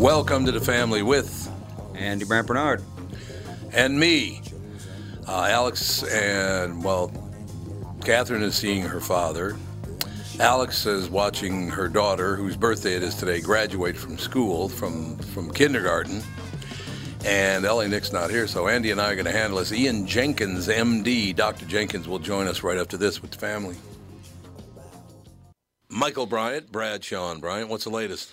Welcome to the family with Andy Brant Barnard. and me. Uh, Alex and, well, Catherine is seeing her father. Alex is watching her daughter, whose birthday it is today, graduate from school, from, from kindergarten. And Ellie Nick's not here, so Andy and I are going to handle this. Ian Jenkins, MD, Dr. Jenkins, will join us right after this with the family. Michael Bryant, Bradshaw Bryant, what's the latest?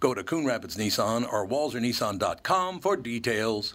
Go to Coon Rapids Nissan or WalserNissan.com for details.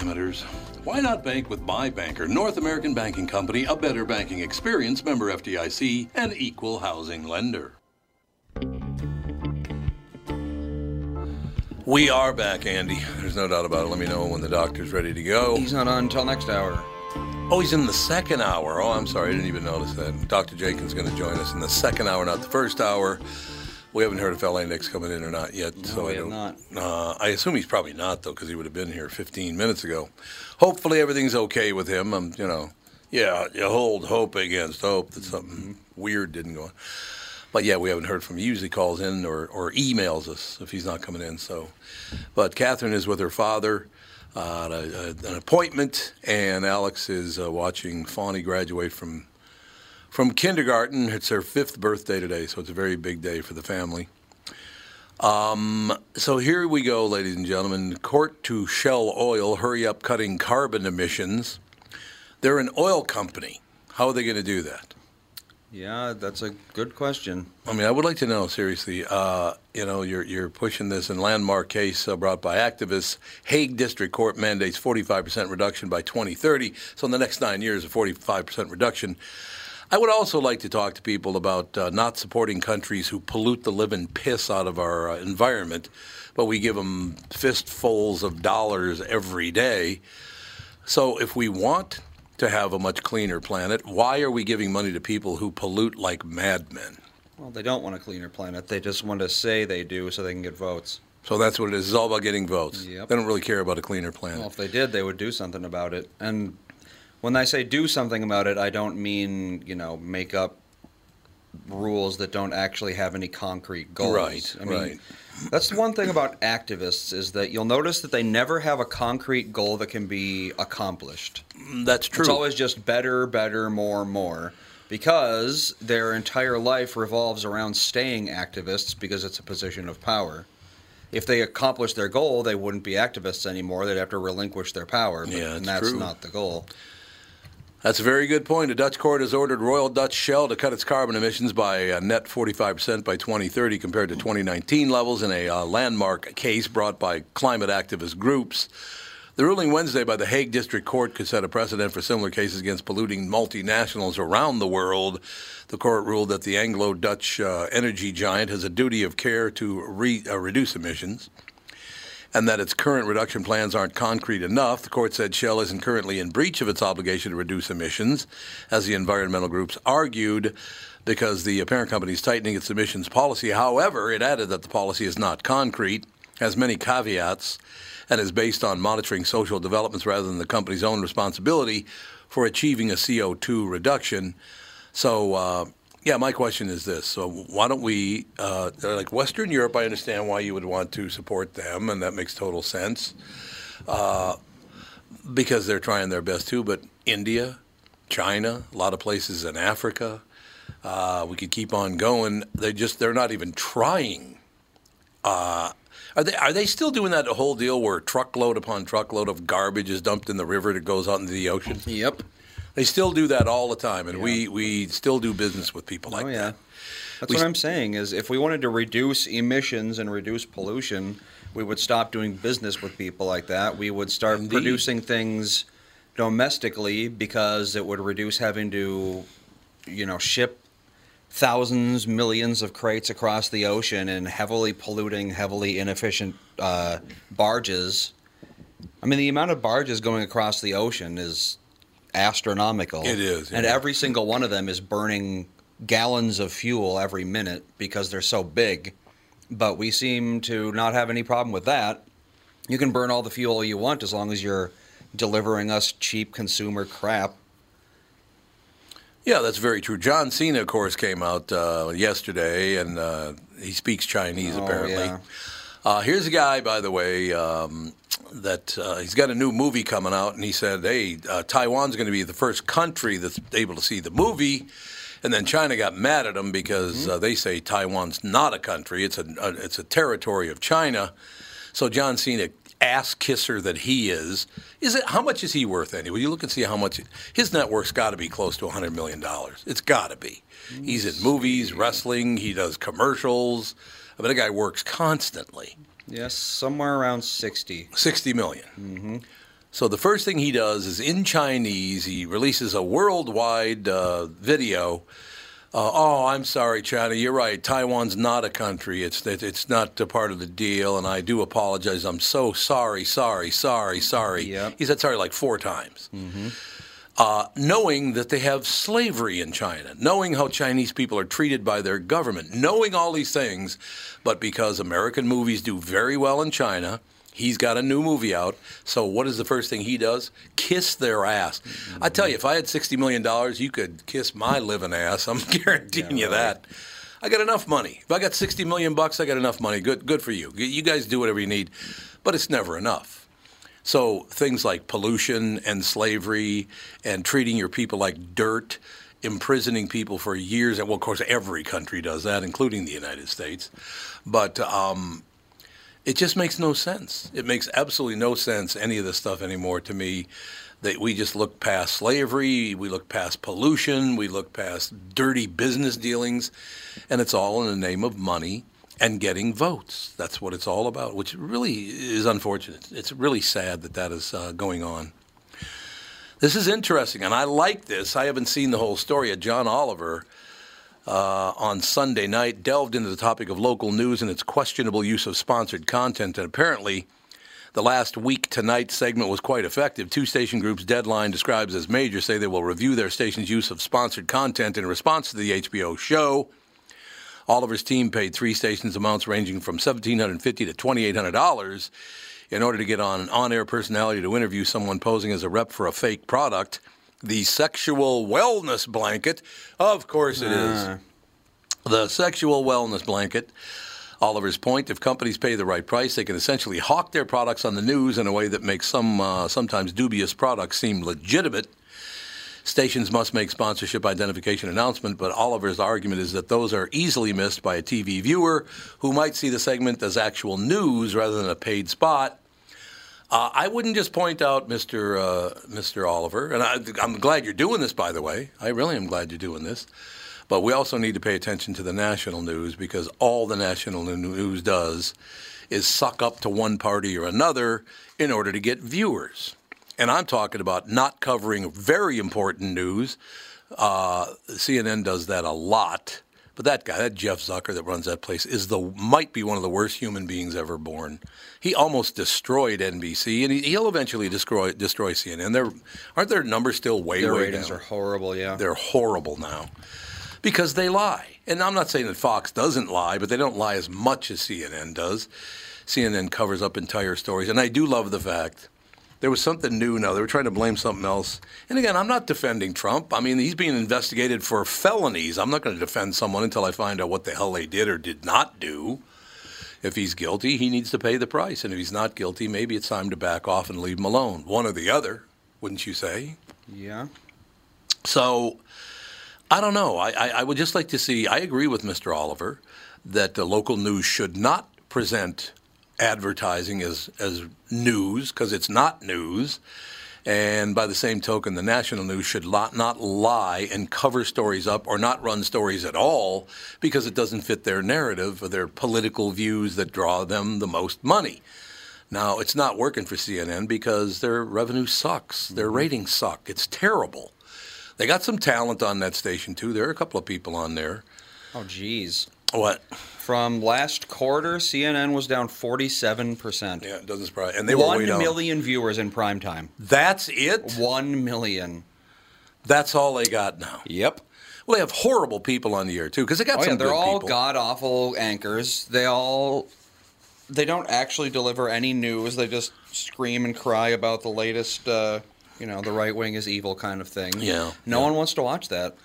Amateurs. Why not bank with my banker, North American Banking Company, a better banking experience, member FDIC, and equal housing lender? We are back, Andy. There's no doubt about it. Let me know when the doctor's ready to go. He's not on until next hour. Oh, he's in the second hour. Oh, I'm sorry. I didn't even notice that. Dr. Jenkins is going to join us in the second hour, not the first hour. We haven't heard if LA Nick's coming in or not yet. so we I have don't, not. Uh, I assume he's probably not, though, because he would have been here 15 minutes ago. Hopefully everything's okay with him. Um, you know, yeah, you hold hope against hope that something weird didn't go on. But yeah, we haven't heard from him. He usually calls in or, or emails us if he's not coming in. So, but Catherine is with her father uh, at a, a, an appointment, and Alex is uh, watching Fawny graduate from from kindergarten. It's her fifth birthday today, so it's a very big day for the family. Um, so here we go, ladies and gentlemen. Court to Shell Oil, hurry up cutting carbon emissions. They're an oil company. How are they going to do that? Yeah, that's a good question. I mean, I would like to know seriously. Uh, you know, you're you're pushing this in landmark case uh, brought by activists. Hague District Court mandates 45% reduction by 2030. So in the next nine years, a 45% reduction. I would also like to talk to people about uh, not supporting countries who pollute the living piss out of our uh, environment, but we give them fistfuls of dollars every day. So if we want to have a much cleaner planet. Why are we giving money to people who pollute like madmen? Well, they don't want a cleaner planet. They just want to say they do so they can get votes. So that's what it is. It's all about getting votes. Yep. They don't really care about a cleaner planet. Well, if they did, they would do something about it. And when I say do something about it, I don't mean, you know, make up rules that don't actually have any concrete goals. Right, I mean, right. That's the one thing about activists is that you'll notice that they never have a concrete goal that can be accomplished. Mm, that's true. It's always just better, better, more, more. Because their entire life revolves around staying activists because it's a position of power. If they accomplished their goal, they wouldn't be activists anymore. They'd have to relinquish their power. But, Yeah, and that's true. not the goal. That's a very good point. A Dutch court has ordered Royal Dutch Shell to cut its carbon emissions by a net 45% by 2030 compared to 2019 levels in a uh, landmark case brought by climate activist groups. The ruling Wednesday by the Hague District Court could set a precedent for similar cases against polluting multinationals around the world. The court ruled that the Anglo Dutch uh, energy giant has a duty of care to re- uh, reduce emissions and that its current reduction plans aren't concrete enough. The court said Shell isn't currently in breach of its obligation to reduce emissions, as the environmental groups argued, because the parent company is tightening its emissions policy. However, it added that the policy is not concrete, has many caveats, and is based on monitoring social developments rather than the company's own responsibility for achieving a CO2 reduction. So, uh, yeah, my question is this. So, why don't we, uh, like Western Europe, I understand why you would want to support them, and that makes total sense uh, because they're trying their best too. But India, China, a lot of places in Africa, uh, we could keep on going. They just, they're not even trying. Uh, are they, are they still doing that whole deal where truckload upon truckload of garbage is dumped in the river that goes out into the ocean? Yep. They still do that all the time, and we, we still do business with people like oh, yeah. that. That's We what I'm saying is if we wanted to reduce emissions and reduce pollution, we would stop doing business with people like that. We would start Indeed. producing things domestically because it would reduce having to, you know, ship thousands, millions of crates across the ocean in heavily polluting, heavily inefficient uh, barges. I mean, the amount of barges going across the ocean is astronomical. It is, And every single one of them is burning gallons of fuel every minute because they're so big. But we seem to not have any problem with that. You can burn all the fuel you want as long as you're delivering us cheap consumer crap. Yeah, that's very true. John Cena, of course, came out uh, yesterday, and uh, he speaks Chinese Oh, apparently. yeah. Uh, here's a guy, by the way, um, that uh, he's got a new movie coming out, and he said, "Hey, uh, Taiwan's going to be the first country that's able to see the movie." And then China got mad at him because Mm-hmm. uh, they say Taiwan's not a country; it's a, a it's a territory of China. So John Cena, ass kisser that he is, is it how much is he worth anyway? You look and see how much his net worth's got to be close to hundred million dollars. It's got to be. He's in movies, wrestling. He does commercials. I mean, the guy works constantly. Yes, somewhere around 60. 60 million. So the first thing he does is in Chinese, he releases a worldwide uh, video. Uh, oh, I'm sorry, China. You're right. Taiwan's not a country. It's it's not a part of the deal, and I do apologize. I'm so sorry, sorry, sorry, sorry. Yep. He said sorry like four times. Uh, knowing that they have slavery in China, knowing how Chinese people are treated by their government, knowing all these things, but because American movies do very well in China, he's got a new movie out. So what is the first thing he does? Kiss their ass. I tell you, if I had sixty million dollars, you could kiss my living ass. I'm guaranteeing you that. I got enough money. If I got sixty million bucks, I got enough money. Good, good for you. You guys do whatever you need, but it's never enough. So things like pollution and slavery and treating your people like dirt, imprisoning people for years, and well, of course, every country does that, including the United States. But um, it just makes no sense. It makes absolutely no sense, any of this stuff anymore to me. That we just look past slavery, we look past pollution, we look past dirty business dealings, and it's all in the name of money and getting votes. That's what it's all about, which really is unfortunate. It's really sad that that is uh, going on. This is interesting, and I like this. I haven't seen the whole story. John Oliver uh, on Sunday night delved into the topic of local news and its questionable use of sponsored content, and apparently The last week tonight segment was quite effective. Two station groups, Deadline describes as major, say they will review their station's use of sponsored content in response to the HBO show. Oliver's team paid three stations amounts ranging from 1,750 to $2,800 in order to get on an on air personality to interview someone posing as a rep for a fake product. The sexual wellness blanket, of course it is. The sexual wellness blanket. Oliver's point: if companies pay the right price, they can essentially hawk their products on the news in a way that makes some uh, sometimes dubious products seem legitimate. Stations must make sponsorship identification announcement, but Oliver's argument is that those are easily missed by a TV viewer who might see the segment as actual news rather than a paid spot. Uh, I wouldn't just point out Mr. Uh, Mr. Oliver, and I, I'm glad you're doing this, by the way. I really am glad you're doing this. But we also need to pay attention to the national news because all the national news does is suck up to one party or another in order to get viewers. And I'm talking about not covering very important news. Uh, CNN does that a lot. But that guy, that Jeff Zucker that runs that place, is the might be one of the worst human beings ever born. He almost destroyed NBC, and he, he'll eventually destroy destroy CNN. There aren't their numbers still way Their way ratings down? are horrible. Yeah. They're horrible now because they lie. And I'm not saying that Fox doesn't lie, but they don't lie as much as CNN does. CNN covers up entire stories. And I do love the fact there was something new now. They were trying to blame something else. And again, I'm not defending Trump. I mean, he's being investigated for felonies. I'm not going to defend someone until I find out what the hell they did or did not do. If he's guilty, he needs to pay the price. And if he's not guilty, maybe it's time to back off and leave him alone. One or the other, wouldn't you say? yeah. So I don't know. I, I, I would just like to see. I agree with Mr. Oliver that the local news should not present advertising as as news because it's not news. And by the same token, the national news should not, not lie and cover stories up or not run stories at all because it doesn't fit their narrative or their political views that draw them the most money. Now, it's not working for CNN because their revenue sucks. Their mm-hmm. ratings suck. It's terrible. They got some talent on that station, too. There are a couple of people on there. Oh, geez. What? From last quarter, CNN was down 47%. Yeah, it doesn't surprise. And they were One way down. million viewers in prime time. That's it? One million. That's all they got now. Yep. Well, they have horrible people on the air, too, because they got Oh, some yeah, they're all god awful anchors. They all they don't actually deliver any news. They just scream and cry about the latest uh, you know, the right wing is evil kind of thing. Yeah, No yeah. one wants to watch that.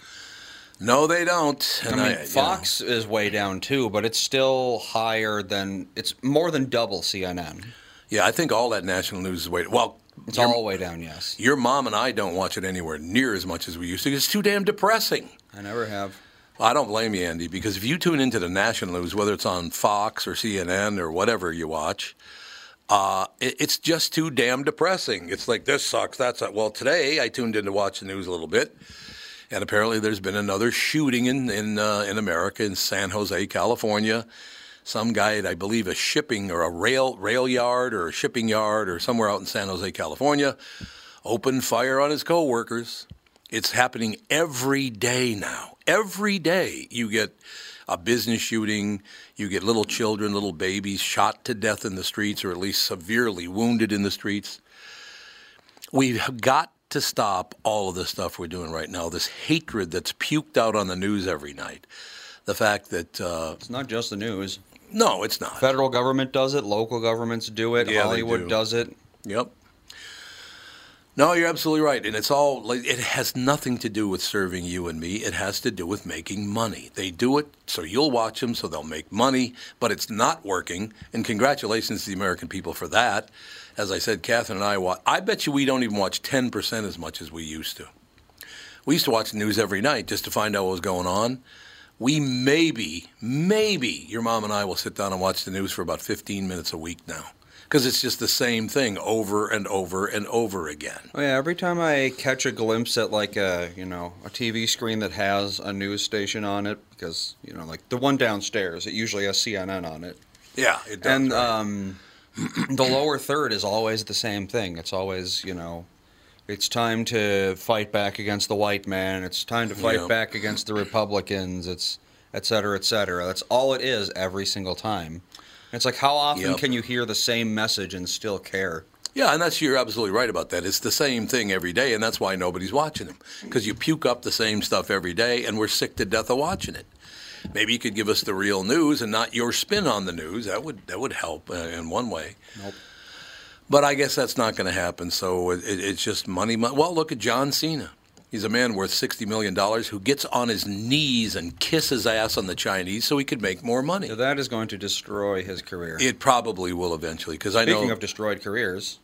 No, they don't. I And mean, you know, Fox is way down too, but it's still higher than it's more than double CNN. yeah, I think all that national news is way. Well, It's your, all way down, yes. your mom and I don't watch it anywhere near as much as we used to. It's too damn depressing. I never have. I don't blame you, Andy, because if you tune into the national news, whether it's on Fox or CNN or whatever you watch, uh, it, it's just too damn depressing. It's like this sucks, that sucks. Well, today I tuned in to watch the news a little bit, and apparently there's been another shooting in in uh, in America in San Jose, California. Some guy at I believe a shipping or a rail rail yard or a shipping yard or somewhere out in San Jose, California, opened fire on his coworkers. It's happening every day now. Every day you get a business shooting, you get little children, little babies shot to death in the streets or at least severely wounded in the streets. We've got to stop all of the stuff we're doing right now, this hatred that's puked out on the news every night. The fact that, uh, It's not just the news. no, it's not. Federal government does it, local governments do it, Yeah, Hollywood do. does it. Yep. No, you're absolutely right, and it's all. like, It has nothing to do with serving you and me. It has to do with making money. They do it so you'll watch them, so they'll make money. But it's not working. And congratulations to the American people for that. As I said, Catherine and I watch. I bet you we don't even watch 10% as much as we used to. We used to watch the news every night just to find out what was going on. We maybe, maybe your mom and I will sit down and watch the news for about 15 minutes a week now. Because it's just the same thing over and over and over again. Oh yeah, every time I catch a glimpse at like a you know a TV screen that has a news station on it, because you know like the one downstairs, it usually has CNN on it, Yeah, it does. and right? um, the lower third is always the same thing. It's always you know, it's time to fight back against the white man. It's time to fight Yeah. back against the Republicans. It's et cetera, et cetera. That's all it is every single time. It's like how often Yep. can you hear the same message and still care? Yeah, and that's you're absolutely right about that. It's the same thing every day, and that's why nobody's watching them because you puke up the same stuff every day, and we're sick to death of watching it. Maybe you could give us the real news and not your spin on the news. That would that would help uh, in one way. Nope. But I guess that's not going to happen. So it, it, it's just money, money. Well, look at John Cena. He's a man worth sixty million dollars who gets on his knees and kisses ass on the Chinese so he could make more money. That is going to destroy his career. It probably will eventually because I know. Speaking of destroyed careers,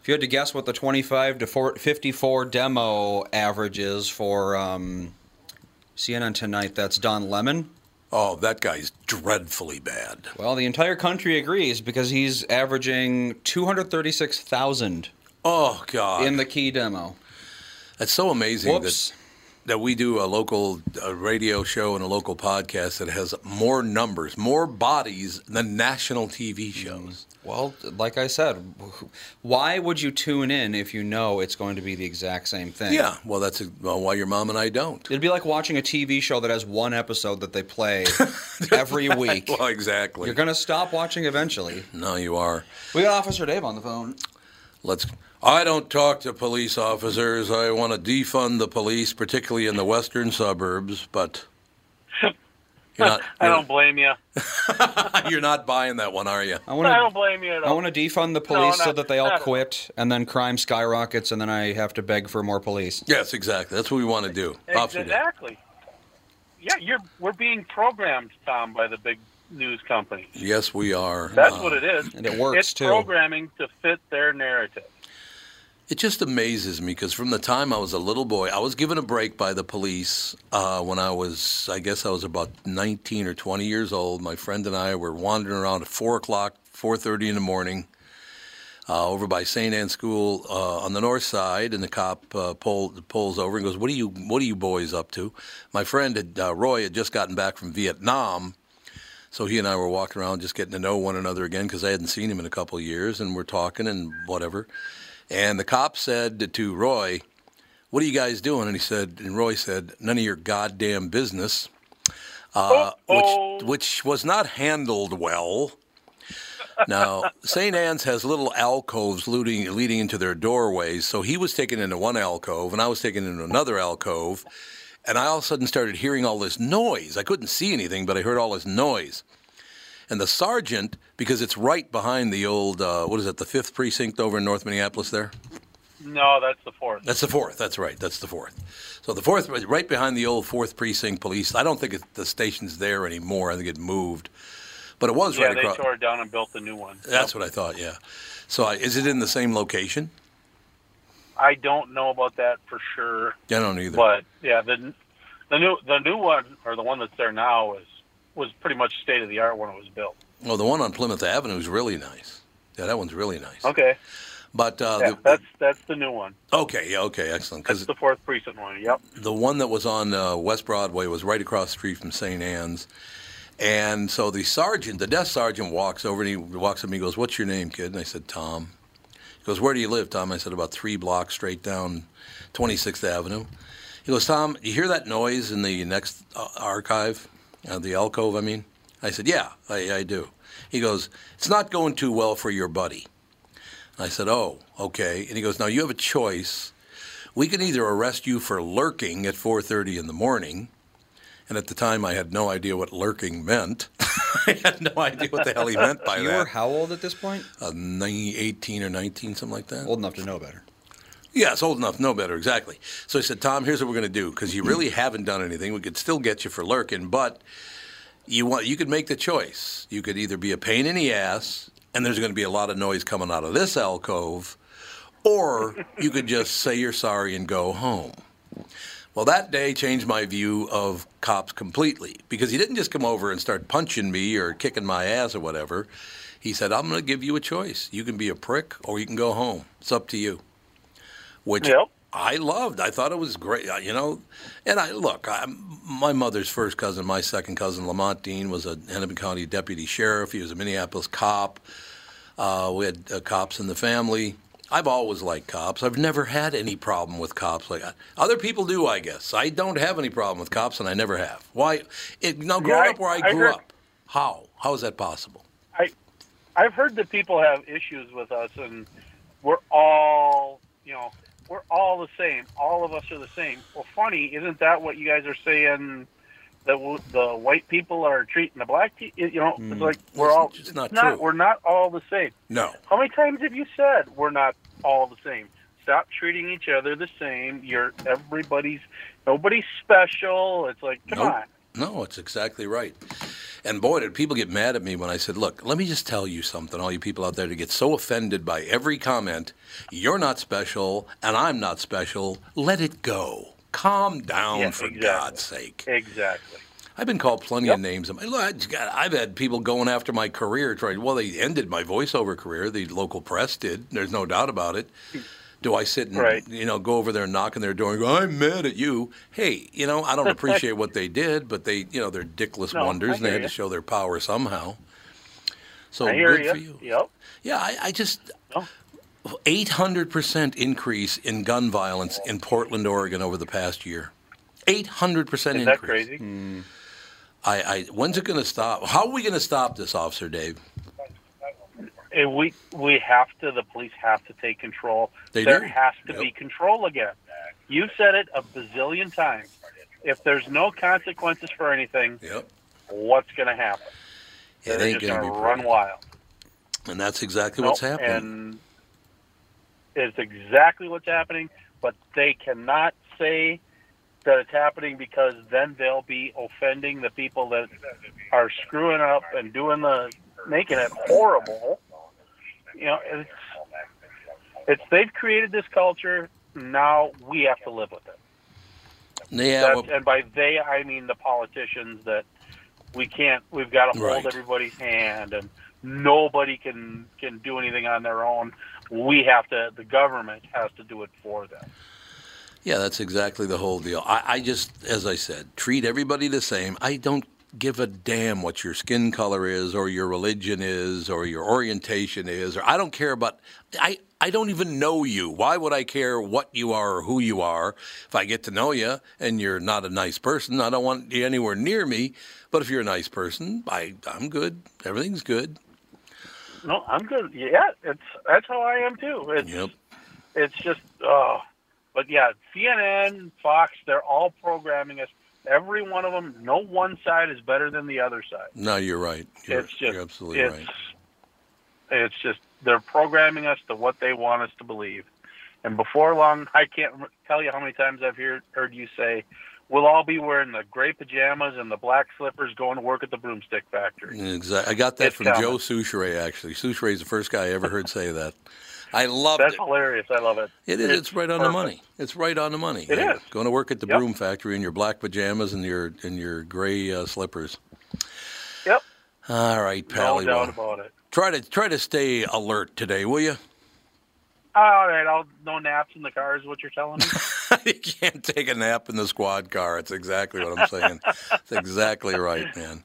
if you had to guess what the 25 to 54 demo average is for um, CNN tonight, that's Don Lemon. Oh, that guy's dreadfully bad. Well, the entire country agrees because he's averaging 236,000 Oh God, in the key demo. that's so amazing Whoops. that that we do a local uh radio show and a local podcast that has more numbers, more bodies than national TV shows. Well, like I said, why would you tune in if you know it's going to be the exact same thing? Yeah, well, that's uh well, why your mom and I don't. It'd be like watching a TV show that has one episode that they play every week. Well, exactly. You're going to stop watching eventually. no, you are. We got Officer Dave on the phone. Let's. I don't talk to police officers. I want to defund the police, particularly in the western suburbs. But you're not. I don't blame you. You're not buying that one, are you? I want I don't blame you at all. I want to defund the police so not- that they all quit, and then crime skyrockets, and then I have to beg for more police. Yes, exactly. That's what we want to do. Officer Dave. Exactly. Yeah, you're we're being programmed, Tom, by the big news companies. Yes, we are. That's Uh, what it is. And it works, it's too. programming to fit their narrative. It just amazes me because from the time I was a little boy, I was given a break by the police uh, when I was, I guess I was about 19 or 20 years old. My friend and I were wandering around at 4 o'clock, 4.30 in the morning uh, over by St. Anne School uh, on the north side, and the cop uh, pull, pulls over and goes, what are, you, what are you boys up to? My friend, had, uh, Roy, had just gotten back from Vietnam, so he and I were walking around just getting to know one another again because I hadn't seen him in a couple of years, and we're talking and whatever. And the cop said to Roy, "What are you guys doing?" And he said, and Roy said, "None of your goddamn business," uh, which which was not handled well. Now, St. Anne's has little alcoves leading, leading into their doorways. So he was taken into one alcove, and I was taken into another alcove. And I all of a sudden started hearing all this noise. I couldn't see anything, but I heard all this noise. And the sergeant, because it's right behind the old, uh, what is it, the fifth precinct over in North Minneapolis there? No, that's the fourth. That's the fourth. That's right. That's the fourth. So the fourth, right behind the old fourth precinct police. I don't think it, the station's there anymore. I think it moved, but it was yeah, right they across. tore it down and built a new one. That's what I thought. Yeah. So I, is it in the same location? I don't know about that for sure, I don't either. but yeah, the the new the new one or the one that's there now is was pretty much state of the art when it was built. Well, the one on Plymouth Avenue is really nice. Yeah, that one's really nice. Okay, But uh, yeah, the, that's that's the new one. okay, yeah, okay, excellent. That's Because the fourth precinct one. Yep. the one that was on uh, West Broadway was right across the street from St. Anne's. And so the sergeant, the desk sergeant, walks over and he walks up and he goes, "What's your name, kid?" And I said, "Tom." He goes, "Where do you live, Tom?" I said, "About three blocks straight down 26th Avenue." He goes, "Tom, you hear that noise in the next uh, archive, uh, the alcove? I mean." I said, "Yeah, I, I do." He goes, "It's not going too well for your buddy." I said, "Oh, okay." And he goes, "Now you have a choice. We can either arrest you for lurking at 4:30 in the morning." And at the time, I had no idea what lurking meant. I had no idea what the hell he meant by you that. were how old at this point? Uh, 19, 18 or 19, something like that. Old enough to know better. It's old enough, no better, exactly. So I said, Tom, here's what we're going to do because you really haven't done anything. We could still get you for lurking, but you want you could make the choice. You could either be a pain in the ass, and there's going to be a lot of noise coming out of this alcove, or you could just say you're sorry and go home. Well, that day changed my view of cops completely because he didn't just come over and start punching me or kicking my ass or whatever. He said, I'm going to give you a choice. You can be a prick or you can go home. It's up to you. Which Yep. I loved. I thought it was great, uh, you know. And I look, I, my mother's first cousin, my second cousin, Lamont Dean, was a Hennepin County deputy sheriff. He was a Minneapolis cop. Uh, we had uh, cops in the family. I've always liked cops. I've never had any problem with cops. Like other people do, I guess. I don't have any problem with cops, and I never have. Why? It, now, growing I- up where I I grew heard- up, how? How is that possible? I I've heard that people have issues with us, and we're all, you know, we're all the same. All of us are the same. Well, funny, isn't that what you guys are saying? That w- the white people are treating the black people. You know, it's mm. like we're It's all. just not not true. We're not all the same. No. How many times have you said we're not all the same? Stop treating each other the same. You're everybody's. Nobody's special. It's like, come Nope. on. No, it's exactly right. And boy, did people get mad at me when I said, look, let me just tell you something, all you people out there to get so offended by every comment. You're not special, and I'm not special. Let it go. Calm down, Yeah, for exactly. God's sake. Exactly. I've been called plenty Yep. of names. I'm- Look, I just got- I've had people going after my career. Trying, well, they ended my voiceover career. The local press did. There's no doubt about it. Hmm. Do I sit and Right. you know go over there and knock on their door and go, "I'm mad at you"? Hey, you know I don't appreciate what they did, but they you know they're dickless No, wonders and they had ya. to show their power somehow. So I hear good you. for you. Yep. Yeah, I, I just Oh. 800% increase in gun violence in Portland, Oregon over the past year. 800% Is increase. that crazy? Hmm. I, I when's it going to stop? How are we going to stop this, Officer Dave? And we we have to. The police have to take control. They there do. has to Yep. be control again. You said it a bazillion times. If there's no consequences for anything, Yep. what's going to happen? It They're just going to be run pretty. wild. And that's exactly what's happening. And it's exactly what's happening, but they cannot say that it's happening because then they'll be offending the people that are screwing up and doing the making it horrible. You know, it's it's they've created this culture. Now we have to live with it. yeah, well, and by they, I mean the politicians that we can't. We've got to hold Right. everybody's hand, and nobody can can do anything on their own. We have to. The government has to do it for them. yeah, that's exactly the whole deal. I, I just, as I said, treat everybody the same. I don't give a damn what your skin color is, or your religion is, or your orientation is, or I don't care about. I I don't even know you. Why would I care what you are or who you are? If I get to know you and you're not a nice person, I don't want you anywhere near me. But if you're a nice person, I I'm good. Everything's good. No, I'm good. Yeah, it's that's how I am too. It's Yep. it's just oh, but yeah, CNN, Fox, they're all programming us. Every one of them. No one side is better than the other side. No, you're right. You're, it's just you're absolutely it's, right. It's just they're programming us to what they want us to believe. And before long, I can't tell you how many times I've heard heard you say, "We'll all be wearing the gray pajamas and the black slippers going to work at the broomstick factory." Exactly. I got that It's from coming. Joe Soucheray, actually. Soucheray is the first guy I ever heard say that. I loved That's it. hilarious. I love it. It is. It's, right on the money. It's right on the money. It You're is. Going to work at the Yep. broom factory in your black pajamas and your and your gray uh, slippers. Yep. All right, No Pally. doubt about it. try to try to stay alert today, will you? All right, I'll no naps in the car is what you're telling me. you can't take a nap in the squad car. It's exactly what I'm saying. it's exactly right, man.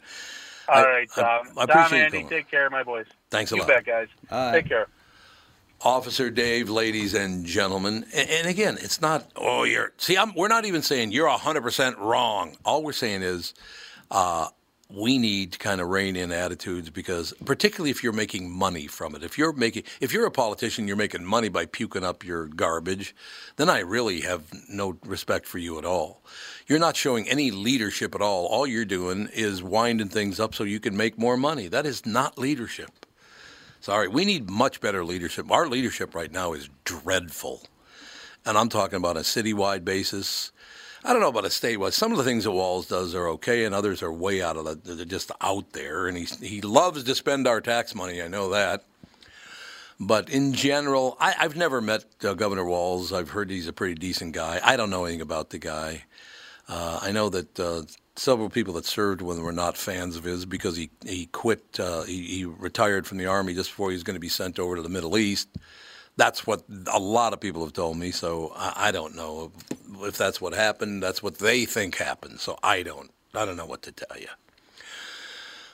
All I- right, Tom. I Tom, appreciate you Andy, calling. take care, my boys. Thanks a you lot. bet, guys. Aye. Take care. Officer Dave, ladies and gentlemen, and, again, it's not. Oh, you're. See, I'm, we're not even saying you're hundred percent wrong. All we're saying is, uh, we need to kind of rein in attitudes because, particularly if you're making money from it, if you're making, if you're a politician, you're making money by puking up your garbage, then I really have no respect for you at all. You're not showing any leadership at all. All you're doing is winding things up so you can make more money. That is not leadership. Sorry, we need much better leadership. Our leadership right now is dreadful. And I'm talking about a citywide basis. I don't know about a statewide. Some of the things that Walz does are okay, and others are way out of the. They're just out there, and he he loves to spend our tax money. I know that. But in general, I, I've never met uh, Governor Walz. I've heard he's a pretty decent guy. I don't know anything about the guy. Uh, I know that uh, several people that served him were not fans of his because he he quit. Uh, he, he retired from the army just before he was going to be sent over to the Middle East. That's what a lot of people have told me. So I, I don't know if that's what happened. That's what they think happened. So I don't. I don't know what to tell you.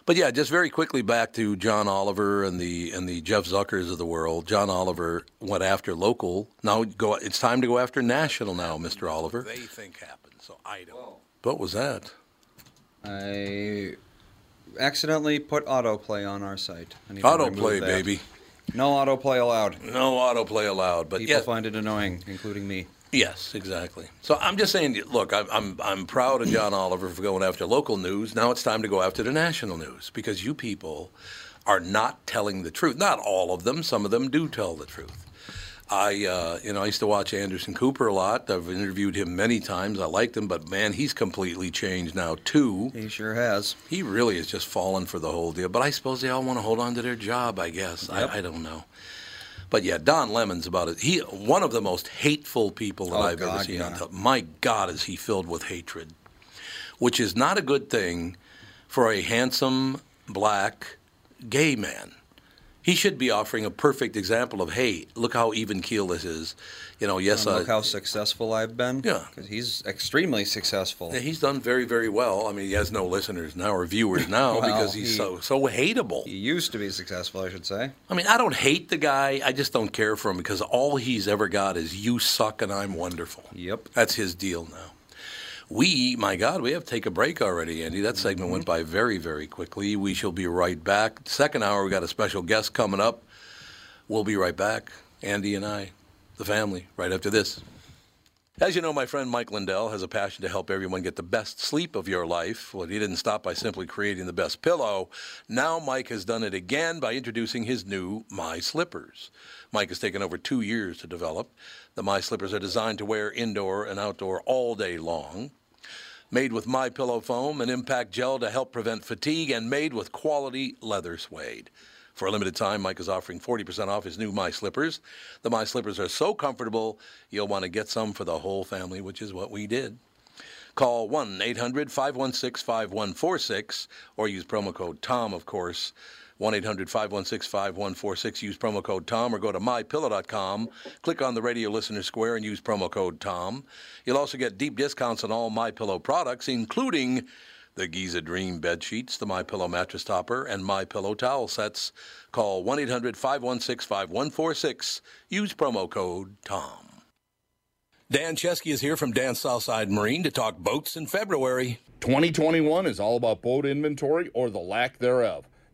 But yeah, just very quickly back to John Oliver and the and the Jeff Zuckers of the world. John Oliver went after local. Now go. It's time to go after national now, Mr. Oliver. They think happened, so I don't. What was that? I accidentally put autoplay on our site. I need to remove Autoplay, that. baby. No autoplay allowed. No autoplay allowed. But People yeah, find it annoying, including me. Yes, exactly. So I'm just saying, look, I'm, I'm, I'm proud of John Oliver for going after local news. Now it's time to go after the national news because you people are not telling the truth. Not all of them. Some of them do tell the truth. I, uh, you know, I used to watch Anderson Cooper a lot. I've interviewed him many times. I liked him, but man, he's completely changed now too. He sure has. He really has just fallen for the whole deal. But I suppose they all want to hold on to their job. I guess Yep. I, I don't know. But yeah, Don Lemon's about it. He one of the most hateful people that Oh, I've ever seen. yeah. on top. My God, is he filled with hatred, which is not a good thing for a handsome black gay man. He should be offering a perfect example of, hey, look how even keel this is. You know, yes, And uh, look how successful I've been. Yeah. Because he's extremely successful. yeah, he's done very, very well. I mean, he has no listeners now or viewers now Well, because he's he- so so hateable. He used to be successful, I should say. I mean, I don't hate the guy. I just don't care for him because all he's ever got is you suck and I'm wonderful. Yep. That's his deal now. We, my God, we have to take a break already, Andy. That segment went by very, very quickly. We shall be right back. Second hour, we got a special guest coming up. We'll be right back, Andy and I, the family, right after this. As you know, my friend Mike Lindell has a passion to help everyone get the best sleep of your life. Well, he didn't stop by simply creating the best pillow. Now Mike has done it again by introducing his new My Slippers. Mike has taken over two years to develop. The My Slippers are designed to wear indoor and outdoor all day long. Made with My Pillow foam and impact gel to help prevent fatigue, and made with quality leather suede. For a limited time, Mike is offering 40% off his new My Slippers. The My Slippers are so comfortable, you'll want to get some for the whole family, which is what we did. Call 1 800 516 5146 or use promo code TOM, of course. 1 800 516 5146. Use promo code TOM or go to mypillow.com. Click on the radio listener square and use promo code TOM. You'll also get deep discounts on all My Pillow products, including the Giza Dream bed sheets, the My Pillow mattress topper, and My Pillow towel sets. Call 1 800 516 5146. Use promo code TOM. Dan Chesky is here from Dan Southside Marine to talk boats in February. 2021 is all about boat inventory or the lack thereof.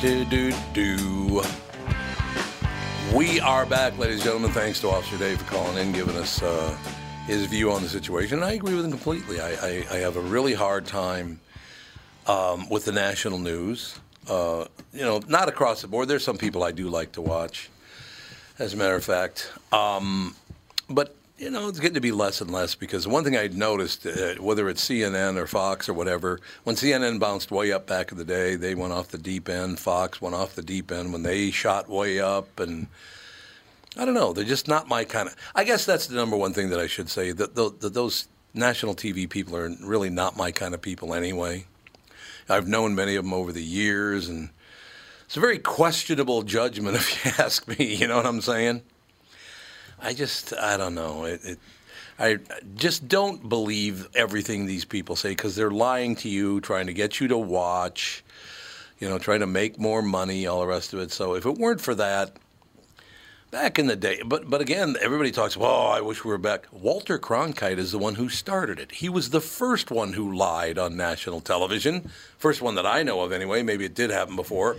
Do, do, do. We are back, ladies and gentlemen. Thanks to Officer Dave for calling in, giving us uh, his view on the situation. And I agree with him completely. I, I, I have a really hard time um, with the national news. Uh, you know, not across the board. There's some people I do like to watch, as a matter of fact. Um, but you know, it's getting to be less and less because one thing I noticed, uh, whether it's CNN or Fox or whatever, when CNN bounced way up back in the day, they went off the deep end. Fox went off the deep end when they shot way up, and I don't know, they're just not my kind of. I guess that's the number one thing that I should say that, th- that those national TV people are really not my kind of people anyway. I've known many of them over the years, and it's a very questionable judgment if you ask me. You know what I'm saying? I just, I don't know. It, it, I just don't believe everything these people say because they're lying to you, trying to get you to watch. you know, trying to make more money, all the rest of it. So if it weren't for that, back in the day, but but again, everybody talks. Oh, I wish we were back. Walter Cronkite is the one who started it. He was the first one who lied on national television. First one that I know of, anyway. Maybe it did happen before,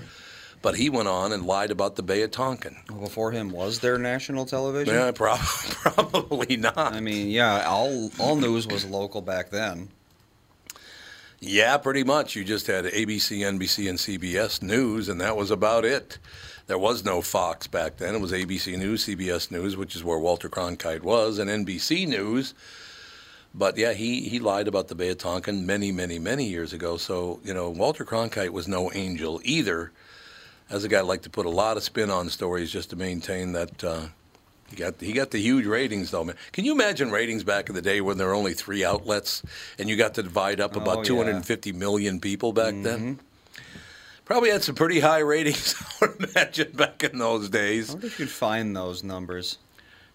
but he went on and lied about the Bay of Tonkin. Before him, was there national television? Yeah, prob- probably not. I mean, yeah, all all news was local back then. Yeah, pretty much. You just had ABC, NBC, and CBS News, and that was about it. There was no Fox back then. It was ABC News, CBS News, which is where Walter Cronkite was, and NBC News. But yeah, he, he lied about the Bay of Tonkin many, many, many years ago. So, you know, Walter Cronkite was no angel either. As a guy like to put a lot of spin on stories just to maintain that uh, he got he got the huge ratings though, man. Can you imagine ratings back in the day when there were only three outlets and you got to divide up Oh, about yeah. 250 million people back then? Probably had some pretty high ratings, I would imagine, back in those days. I wonder if you could find those numbers.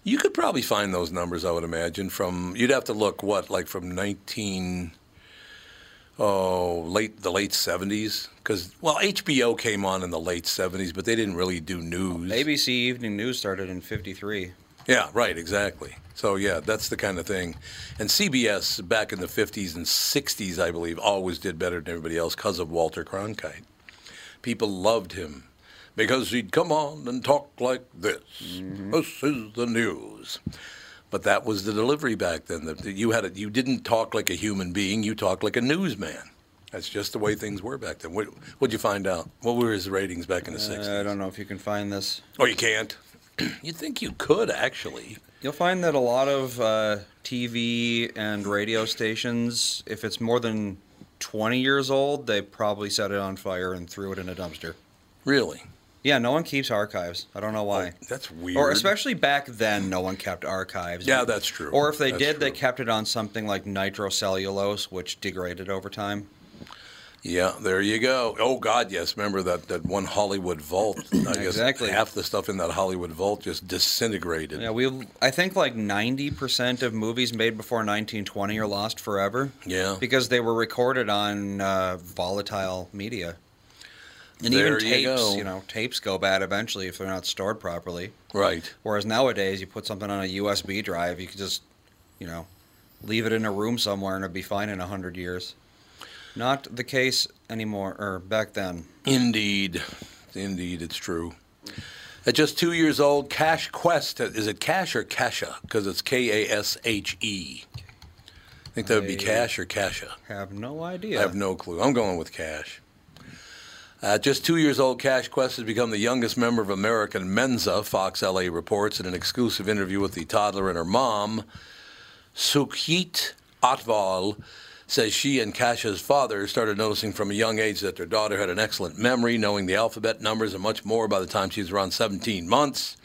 You could probably find those numbers, I would imagine, from you'd have to look what, like from nineteen oh late the late seventies? Because well, HBO came on in the late seventies, but they didn't really do news. ABC Evening News started in '53. Yeah, right, exactly. So yeah, that's the kind of thing. And CBS back in the fifties and sixties, I believe, always did better than everybody else because of Walter Cronkite. People loved him because he'd come on and talk like this. Mm-hmm. This is the news. But that was the delivery back then. That you had a, you didn't talk like a human being. You talked like a newsman. That's just the way things were back then. What, what'd you find out? What were his ratings back in the Uh, 60s? I don't know if you can find this. Oh, you can't? You'd think you could, actually. You'll find that a lot of uh, TV and radio stations, if it's more than 20 years old, they probably set it on fire and threw it in a dumpster. Really? Yeah, no one keeps archives. I don't know why. That's weird. Or especially back then, no one kept archives. Yeah, that's true. Or if they That's did, they kept it on something like nitrocellulose, which degraded over time. Yeah, there you go. Oh God, yes. Remember that, that one Hollywood vault? I guess Exactly. half the stuff in that Hollywood vault just disintegrated. Yeah, we. I think like 90% of movies made before 1920 are lost forever. Yeah. Because they were recorded on uh, volatile media. And There even you tapes, go. you know, tapes go bad eventually if they're not stored properly. Right. Whereas nowadays, you put something on a USB drive, you could just, you know, leave it in a room somewhere and it'd be fine in a hundred years. Not the case anymore, or back then. Indeed, indeed, it's true. At just two years old, Cash Quest is it Cash or Kasha? Because it's K A S H E. I think that would be Cash or Kasha. Have no idea. I have no clue. I'm going with Cash. At just two years old, Cash Quest has become the youngest member of American Mensa, Fox LA reports in an exclusive interview with the toddler and her mom. Sukhjit Athwal says she and Kasha's father started noticing from a young age that their daughter had an excellent memory, knowing the alphabet, numbers, and much more by the time she was around 17 months.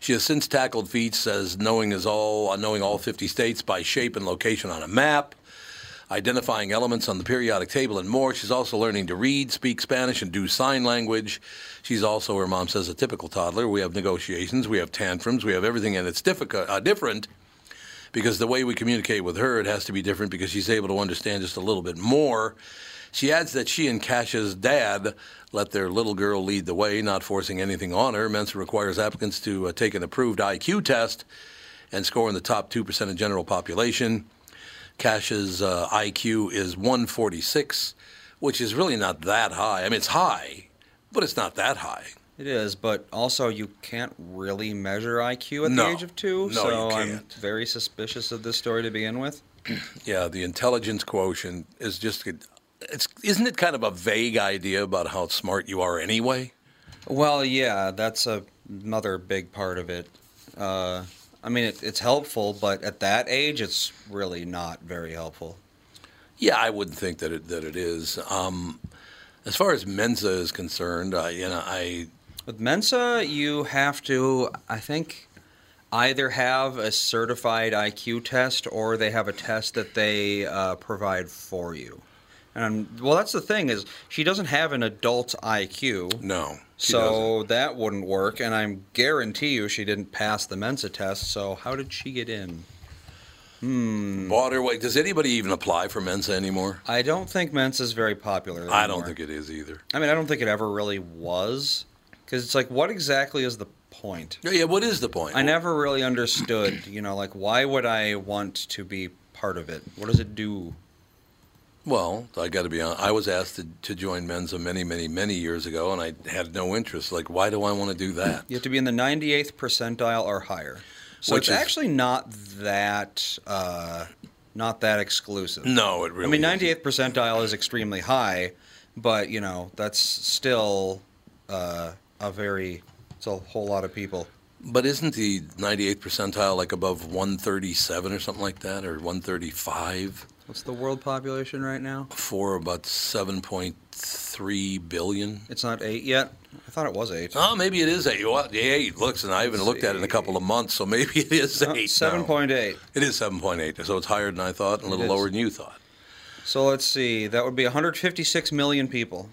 She has since tackled feats as knowing is all uh, knowing all 50 states by shape and location on a map identifying elements on the periodic table, and more. She's also learning to read, speak Spanish, and do sign language. She's also, her mom says, a typical toddler. We have negotiations, we have tantrums, we have everything, and it's difficult, uh, different because the way we communicate with her, it has to be different because she's able to understand just a little bit more. She adds that she and Kasha's dad let their little girl lead the way, not forcing anything on her. Mensa requires applicants to uh, take an approved IQ test and score in the top 2% of general population. Cash's uh, IQ is 146, which is really not that high. I mean, it's high, but it's not that high. It is, but also you can't really measure IQ at No. the age of two. No, so you I'm can't. very suspicious of this story to begin with. Yeah, the intelligence quotient is just it's isn't it kind of a vague idea about how smart you are anyway? Well, yeah, that's a, another big part of it. Uh, I mean, it, it's helpful, but at that age, it's really not very helpful. Yeah, I wouldn't think that it that it is. Um, as far as Mensa is concerned, I, you know, I With Mensa, you have to, I think, either have a certified IQ test or they have a test that they uh, provide for you. And well, that's the thing is she doesn't have an adult IQ. no. she So that wouldn't work, and I guarantee you she didn't pass the Mensa test. So how did she get in? Hmm. Water. Wait, does anybody even apply for Mensa anymore? I don't think Mensa is very popular. I don't think it is either. I mean, I don't think it ever really was, because it's like, what exactly is the point? Yeah, yeah, what is the point? I never really understood. You know, like, why would I want to be part of it? What does it do? Well, I got to be honest. I was asked to, to join Mensa many, many, many years ago, and I had no interest. Like, why do I want to do that? You have to be in the 98th percentile or higher. So Which it's is- actually not that uh, not that exclusive. No, it really. I mean, isn't. 98th percentile is extremely high, but you know that's still uh, a very it's a whole lot of people. But isn't the 98th percentile like above 137 or something like that, or 135 What's the world population right now? for about 7.3 billion? It's not eight yet. I thought it was eight. Oh, maybe it is eight. Well, yeah, eight. Looks, and I haven't looked at it in a couple of months, so maybe it is No, eight. Seven now. point eight. It is 7.8, so it's higher than I thought, and a little lower than you thought. So let's see. That would be 156 million people.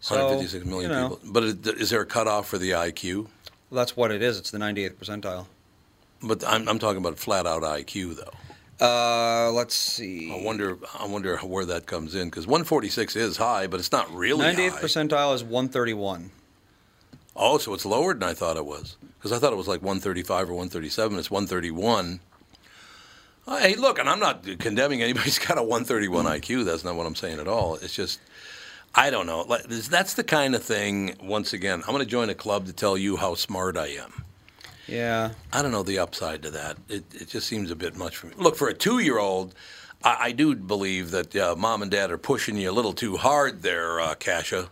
So, 156 million you know, people. But is there a cutoff for the IQ? That's what it is. It's the 98th percentile. But I'm, I'm talking about flat out IQ, though. Uh, let's see. I wonder. I wonder where that comes in because 146 is high, but it's not really 98th high. percentile is 131. Oh, so it's lower than I thought it was. Because I thought it was like 135 or 137. It's 131. Uh, Hey, look, and I'm not condemning anybody's got a 131 IQ. That's not what I'm saying at all. It's just, I don't know. That's the kind of thing, once again, I'm going to join a club to tell you how smart I am. Yeah. I don't know the upside to that. It, it just seems a bit much for me. Look, for a two year old, I, I do believe that uh, mom and dad are pushing you a little too hard there, uh, Kasha.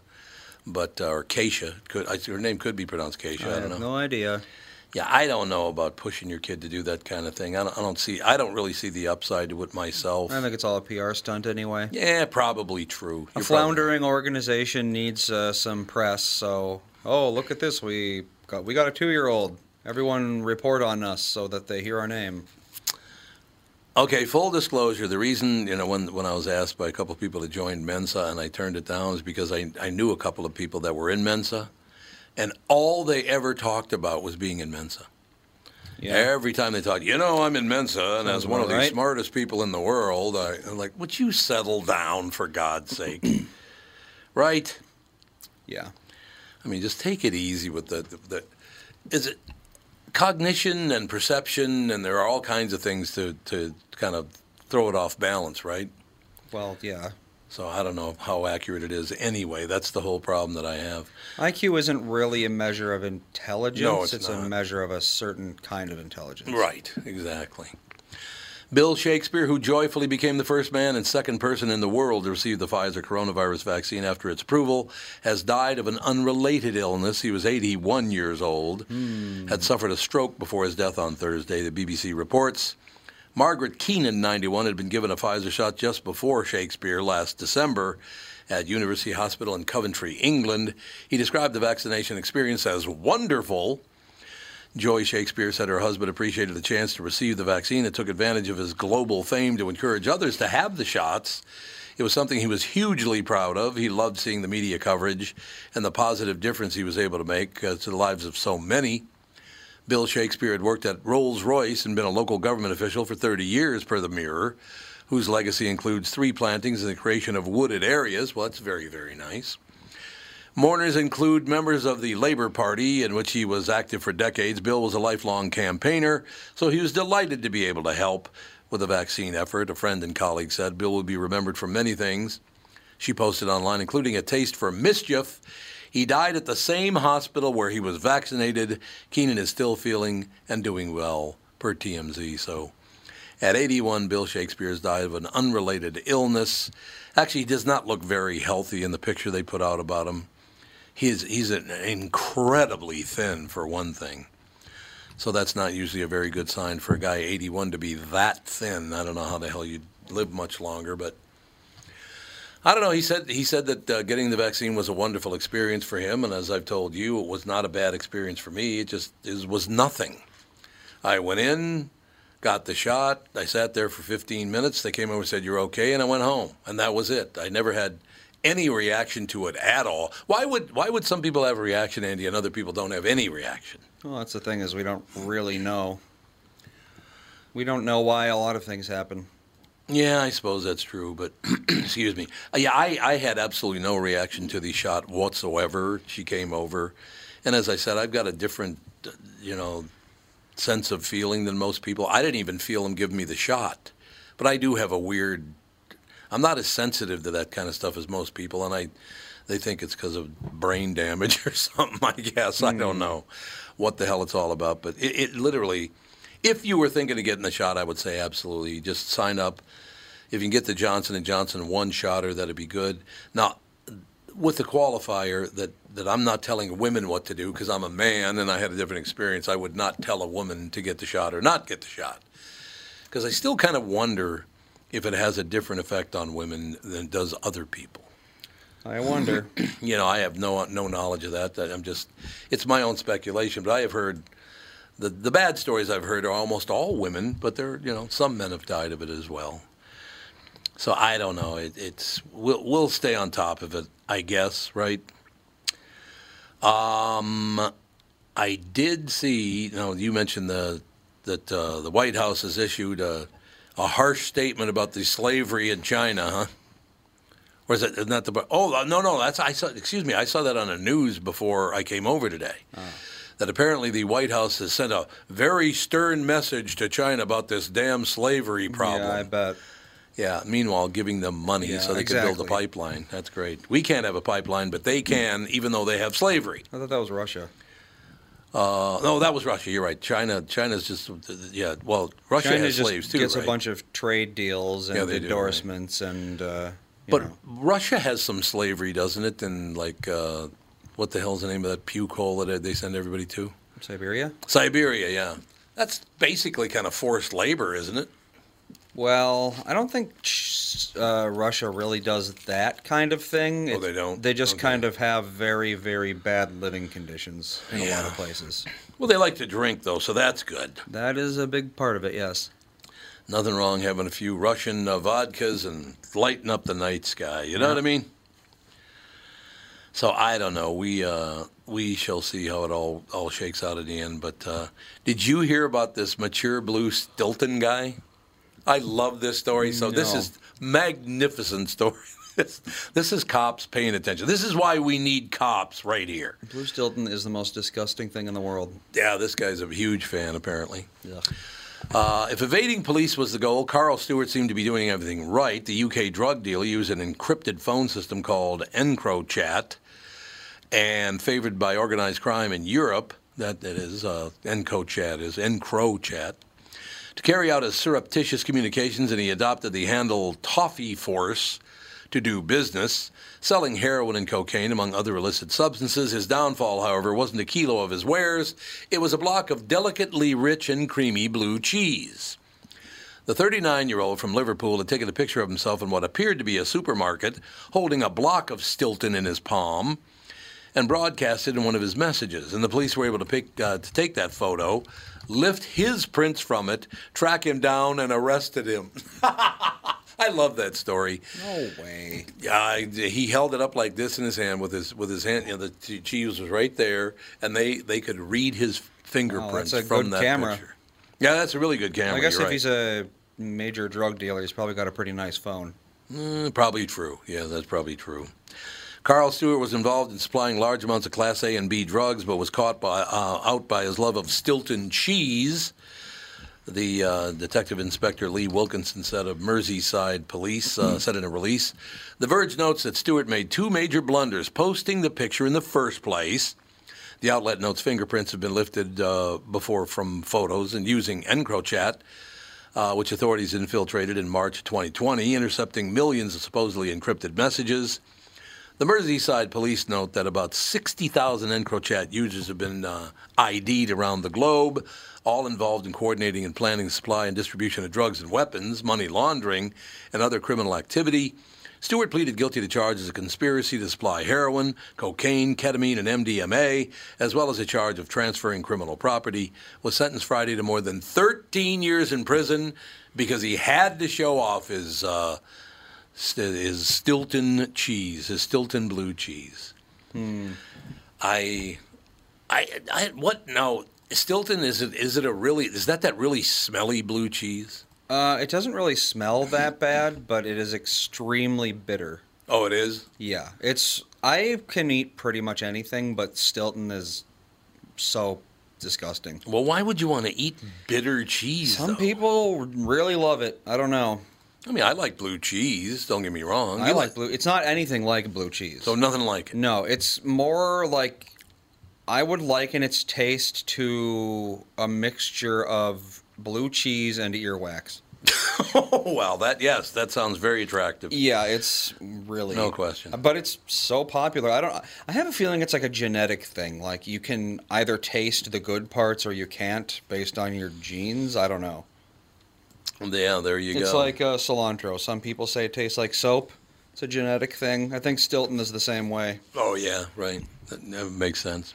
But, uh, or Keisha. Could, I, her name could be pronounced Keisha. I, I don't have know. no idea. Yeah, I don't know about pushing your kid to do that kind of thing. I don't, I don't see. I don't really see the upside to it myself. I think it's all a PR stunt anyway. Yeah, probably true. A You're probably- floundering organization needs uh, some press. So, oh, look at this. We got we got a two-year-old. Everyone report on us so that they hear our name. Okay, full disclosure. The reason, you know, when when I was asked by a couple of people to join Mensa and I turned it down is because I I knew a couple of people that were in Mensa, and all they ever talked about was being in Mensa. Yeah. Every time they talked, you know, I'm in Mensa, and Sounds as one of about the smartest people in the world, I, I'm like, would you settle down for God's sake? right? Yeah. I mean, just take it easy with the, the, the is it cognition and perception, and there are all kinds of things to, to kind of throw it off balance, right? Well, yeah. So I don't know how accurate it is anyway. That's the whole problem that I have. IQ isn't really a measure of intelligence. No, it's a not. measure of a certain kind of intelligence. Right, exactly. Bill Shakespeare, who joyfully became the first man and second person in the world to receive the Pfizer coronavirus vaccine after its approval, has died of an unrelated illness. He was 81 years old, hmm. had suffered a stroke before his death on Thursday, the BBC reports. Margaret Keenan, 91, had been given a Pfizer shot just before Shakespeare last December at University Hospital in Coventry, England. He described the vaccination experience as wonderful. Joy Shakespeare said her husband appreciated the chance to receive the vaccine and took advantage of his global fame to encourage others to have the shots. It was something he was hugely proud of. He loved seeing the media coverage and the positive difference he was able to make uh, to the lives of so many. Bill Shakespeare had worked at Rolls Royce and been a local government official for 30 years, per the Mirror, whose legacy includes three plantings and the creation of wooded areas. Well, that's very, very nice. Mourners include members of the Labor Party, in which he was active for decades. Bill was a lifelong campaigner, so he was delighted to be able to help with the vaccine effort. A friend and colleague said Bill will be remembered for many things. She posted online, including a taste for mischief. He died at the same hospital where he was vaccinated. Keenan is still feeling and doing well, per TMZ. So, at 81, Bill Shakespeare has died of an unrelated illness. Actually, he does not look very healthy in the picture they put out about him. He's, he's an incredibly thin, for one thing. So that's not usually a very good sign for a guy 81 to be that thin. I don't know how the hell you'd live much longer, but I don't know. He said he said that uh, getting the vaccine was a wonderful experience for him, and as I've told you, it was not a bad experience for me. It just was nothing. I went in, got the shot. I sat there for 15 minutes. They came over and said you're okay, and I went home, and that was it. I never had any reaction to it at all. Why would why would some people have a reaction, Andy, and other people don't have any reaction? Well, that's the thing is we don't really know. We don't know why a lot of things happen. Yeah, I suppose that's true, but excuse me. Uh, Yeah, I, I had absolutely no reaction to the shot whatsoever. She came over, and as I said, I've got a different, uh, you know, sense of feeling than most people. I didn't even feel him give me the shot, but I do have a weird. I'm not as sensitive to that kind of stuff as most people, and I, they think it's because of brain damage or something. I guess I don't hmm. know what the hell it's all about, but it, it literally. If you were thinking of getting the shot, I would say absolutely. Just sign up. If you can get the Johnson and Johnson one shotter, that'd be good. Now, with the qualifier that, that I'm not telling women what to do because I'm a man and I had a different experience. I would not tell a woman to get the shot or not get the shot because I still kind of wonder if it has a different effect on women than it does other people. I wonder. You know, I have no no knowledge of that. That I'm just it's my own speculation, but I have heard the the bad stories I've heard are almost all women, but there you know some men have died of it as well. So I don't know. It, it's we'll we'll stay on top of it, I guess, right? Um, I did see. You know, you mentioned the that uh, the White House has issued a a harsh statement about the slavery in China, huh? Or is that isn't the? Oh uh, no, no, that's I saw. Excuse me, I saw that on the news before I came over today. Ah. That apparently the White House has sent a very stern message to China about this damn slavery problem. Yeah, I bet. Yeah. Meanwhile, giving them money Yeah, so they can build a pipeline. That's great. We can't have a pipeline, but they can, even though they have slavery. I thought that was Russia. Uh, no, that was Russia. You're right. China. China's just yeah. Well, Russia China has just slaves too, gets right? a bunch of trade deals and Yeah, they do, right. endorsements and. Uh, you But know. Russia has some slavery, doesn't it? And like, uh, what the hell's the name of that puke coal that they send everybody to? Siberia. Siberia, yeah. That's basically kind of forced labor, isn't it? Well, I don't think uh, Russia really does that kind of thing. Oh, they don't? They just Okay. kind of have very, very bad living conditions in a lot of places. Well, they like to drink though, so that's good. That is a big part of it. Yes. Nothing wrong having a few Russian uh, vodkas and lighting up the night sky. You know what I mean? So I don't know. We uh, we shall see how it all all shakes out at the end. But uh, did you hear about this mature blue Stilton guy? I love this story. So this is magnificent story. this, this is cops paying attention. This is why we need cops right here. Blue Stilton is the most disgusting thing in the world. Yeah, this guy's a huge fan apparently. Yeah. Uh, if evading police was the goal, Carl Stewart seemed to be doing everything right. The UK drug dealer used an encrypted phone system called EncroChat, and favored by organized crime in Europe, that, that is, uh, EncroChat is EncroChat, to carry out his surreptitious communications, and he adopted the handle Toffee Force to do business, selling heroin and cocaine, among other illicit substances. His downfall, however, wasn't a kilo of his wares, it was a block of delicately rich and creamy blue cheese. The 39 year old from Liverpool had taken a picture of himself in what appeared to be a supermarket, holding a block of Stilton in his palm, and broadcasted in one of his messages. And the police were able to, pick, uh, to take that photo, lift his prints from it, track him down, and arrested him. I love that story. No way. Yeah, I, he held it up like this in his hand with his with his hand. You know, the che- cheese was right there, and they they could read his fingerprints Oh, from that camera. picture. Yeah, that's a really good camera. I guess if right. he's a major drug dealer, he's probably got a pretty nice phone. Mm, probably true. Yeah, that's probably true. Carl Stewart was involved in supplying large amounts of Class A and B drugs, but was caught by, uh, out by his love of Stilton cheese. The uh, detective inspector Lee Wilkinson said of Merseyside police uh, said in a release, "The Verge notes that Stewart made two major blunders: posting the picture in the first place." The outlet notes fingerprints have been lifted uh, before from photos and using EncroChat uh, which authorities infiltrated in March 2020, intercepting millions of supposedly encrypted messages. The Merseyside police note that about 60,000 EncroChat users have been uh, ID'd around the globe, all involved in coordinating and planning the supply and distribution of drugs and weapons, money laundering, and other criminal activity. Stewart pleaded guilty to charges of conspiracy to supply heroin, cocaine, ketamine, and MDMA, as well as a charge of transferring criminal property. Was sentenced Friday to more than 13 years in prison because he had to show off his uh, st- his Stilton cheese, is Stilton blue cheese. I, I, I, what? No, Stilton is it is it a really is that that really smelly blue cheese? Uh, it doesn't really smell that bad, but it is extremely bitter. Oh, it is. Yeah, it's. I can eat pretty much anything, but Stilton is so disgusting. Well, why would you want to eat bitter cheese? Some though? people really love it. I don't know. I mean, I like blue cheese. Don't get me wrong. I You like blue. It's not anything like blue cheese. So nothing like it. No, it's more like I would liken its taste to a mixture of blue cheese and earwax. Oh well, that yes, that sounds very attractive. Yeah, it's really No question. But it's so popular. I don't. I have a feeling it's like a genetic thing. Like you can either taste the good parts or you can't based on your genes. I don't know. Yeah, there you It's go. It's like uh, cilantro. Some people say it tastes like soap. It's a genetic thing. I think Stilton is the same way. Oh yeah, right. That never makes sense.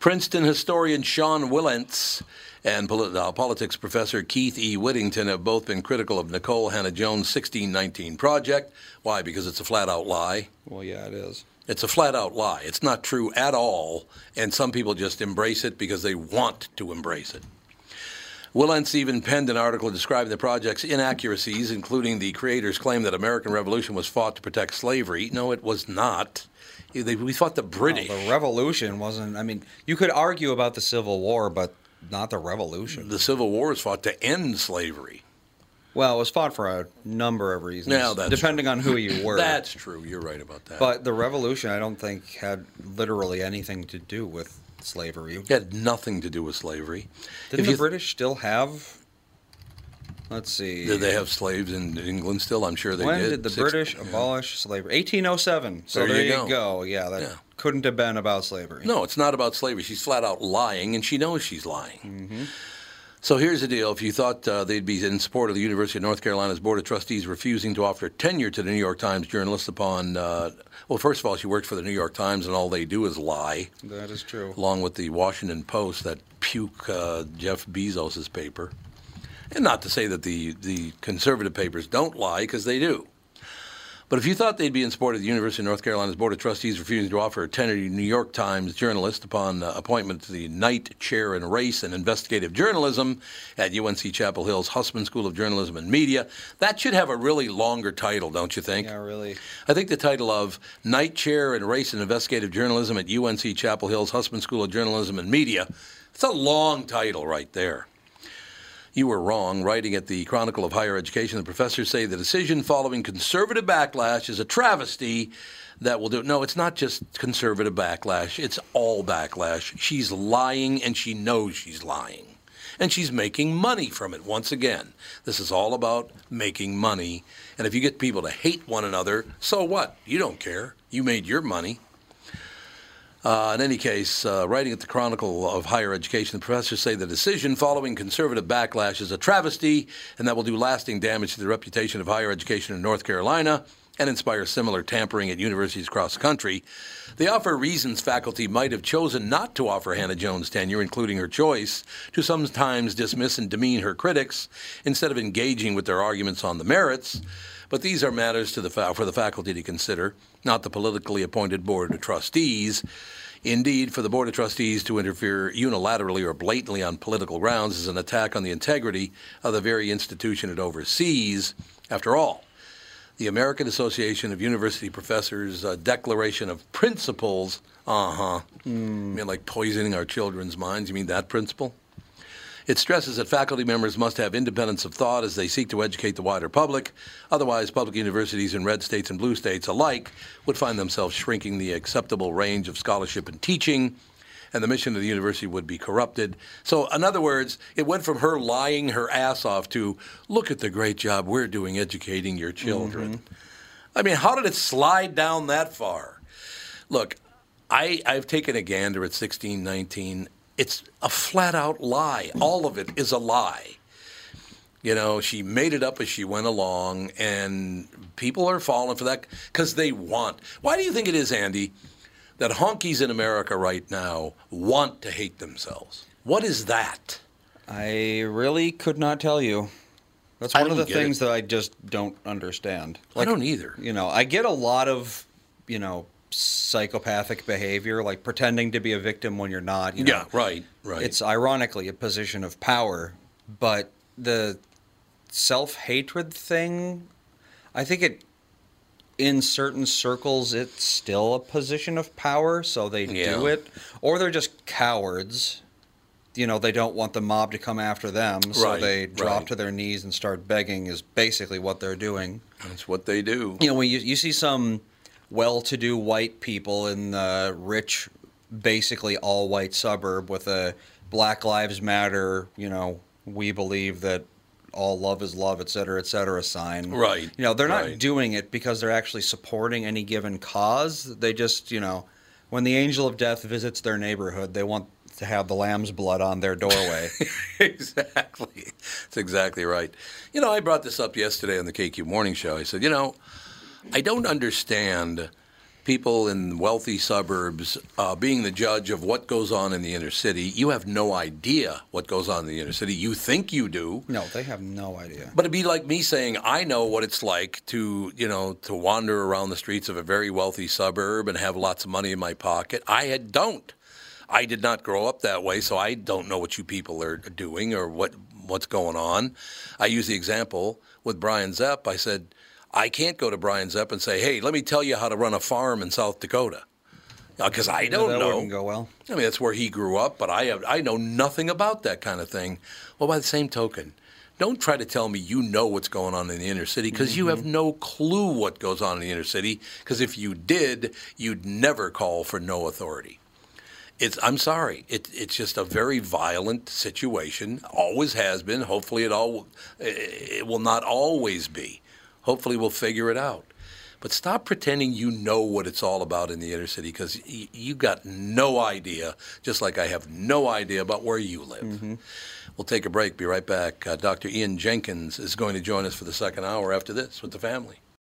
Princeton historian Sean Wilentz and uh, politics professor Keith E. Whittington have both been critical of Nikole Hannah Jones' 1619 project. Why? Because it's a flat out lie. Well, yeah, it is. It's a flat out lie. It's not true at all, and some people just embrace it because they want to embrace it. Wilentz even penned an article describing the project's inaccuracies, including the creators' claim that American Revolution was fought to protect slavery. No, it was not. They- We fought the British. The revolution wasn't. I mean, you could argue about the Civil War, but not the revolution. the Civil War was fought to end slavery. Well, it was fought for a number of reasons, Yeah, that's depending on who you were. That's true. You're right about that. But the revolution, I don't think, had literally anything to do with slavery. it had nothing to do with slavery. Didn't If the British still have? Let's see. Did they have slaves in England still? I'm sure they when did. When did the Six- British abolish slavery? 1807. So There there, you you go. go. Yeah, that Yeah. couldn't have been about slavery. No, it's not about slavery. She's flat out lying, and she knows she's lying. Mm-hmm. So here's the deal. If you thought uh, they'd be in support of the University of North Carolina's Board of Trustees refusing to offer tenure to the New York Times journalist upon, uh, well, first of all, she works for the New York Times, and all they do is lie, That is true. along with the Washington Post, that puke uh, Jeff Bezos's paper. And not to say that the, the conservative papers don't lie, because they do. But if you thought they'd be in support of the University of North Carolina's Board of Trustees refusing to offer a tenure to New York Times journalist upon uh, appointment to the Knight Chair in Race and Investigative Journalism at UNC Chapel Hill's Hussman School of Journalism and Media, that should have a really longer title, don't you think? Yeah, really. I think the title of Knight Chair in Race and Investigative Journalism at UNC Chapel Hill's Hussman School of Journalism and Media, it's a long title right there. You were wrong. Writing at the Chronicle of Higher Education, the professors say the decision following conservative backlash is a travesty that will do. No, it's not just conservative backlash, it's all backlash. She's lying and she knows she's lying. And she's making money from it once again. This is all about making money. And if you get people to hate one another, so what? You don't care. You made your money. Uh, in any case, uh, writing at the Chronicle of Higher Education, the professors say the decision following conservative backlash is a travesty and that will do lasting damage to the reputation of higher education in North Carolina and inspire similar tampering at universities across the country. They offer reasons faculty might have chosen not to offer Hannah Jones tenure, including her choice to sometimes dismiss and demean her critics instead of engaging with their arguments on the merits. But these are matters to the fa- for the faculty to consider, not the politically appointed board of trustees. Indeed, for the Board of Trustees to interfere unilaterally or blatantly on political grounds is an attack on the integrity of the very institution it oversees. After all, the American Association of University Professors uh, Declaration of Principles, uh huh. You mean like poisoning our children's minds? You mean that principle? It stresses that faculty members must have independence of thought as they seek to educate the wider public. Otherwise, public universities in red states and blue states alike would find themselves shrinking the acceptable range of scholarship and teaching, and the mission of the university would be corrupted. So, in other words, it went from her lying her ass off to look at the great job we're doing educating your children. Mm-hmm. I mean, how did it slide down that far? Look, I, I've taken a gander at 1619. It's a flat out lie. All of it is a lie. You know, she made it up as she went along, and people are falling for that because they want. Why do you think it is, Andy, that honkies in America right now want to hate themselves? What is that? I really could not tell you. That's one of the things it. that I just don't understand. I don't either. You know, I get a lot of, you know, psychopathic behavior, like pretending to be a victim when you're not. You know? Yeah, right, right. It's ironically a position of power, but the self hatred thing, I think it, in certain circles, it's still a position of power, so they do it. Or they're just cowards. You know, they don't want the mob to come after them, so Right, they drop right. to their knees and start begging, is basically what they're doing. That's what they do. You know, when you, you see some well to do white people in the rich, basically all white suburb with a Black Lives Matter, you know, we believe that all love is love, et cetera, et cetera sign. Right, You know, they're not right. doing it because they're actually supporting any given cause. They just, you know, when the angel of death visits their neighborhood, they want to have the lamb's blood on their doorway. exactly. That's exactly right. You know, I brought this up yesterday on the KQ Morning Show. I said, you know, I don't understand people in wealthy suburbs uh, being the judge of what goes on in the inner city. You have no idea what goes on in the inner city. You think you do. no, they have no idea. But it'd be like me saying, I know what it's like to, you know, to wander around the streets of a very wealthy suburb and have lots of money in my pocket. I had, don't. I did not grow up that way, so I don't know what you people are doing or what what's going on. I use the example with Brian Zepp. I said, I can't go to Brian Zepp and say, hey, let me tell you how to run a farm in South Dakota. Uh, because I don't that know. wouldn't go well. I mean, that's where he grew up, but I have, I know nothing about that kind of thing. Well, by the same token, don't try to tell me you know what's going on in the inner city because you have mm-hmm. no clue what goes on in the inner city. Because if you did, you'd never call for no authority. It's, I'm sorry. It, it's just a very violent situation. Always has been. Hopefully, it all it will not always be. Hopefully, we'll figure it out. But stop pretending you know what it's all about in the inner city because y- you got no idea, just like I have no idea about where you live. We'll take a break, be right back. Uh, Dr. Ian Jenkins is going to join us for the second hour after this with the family.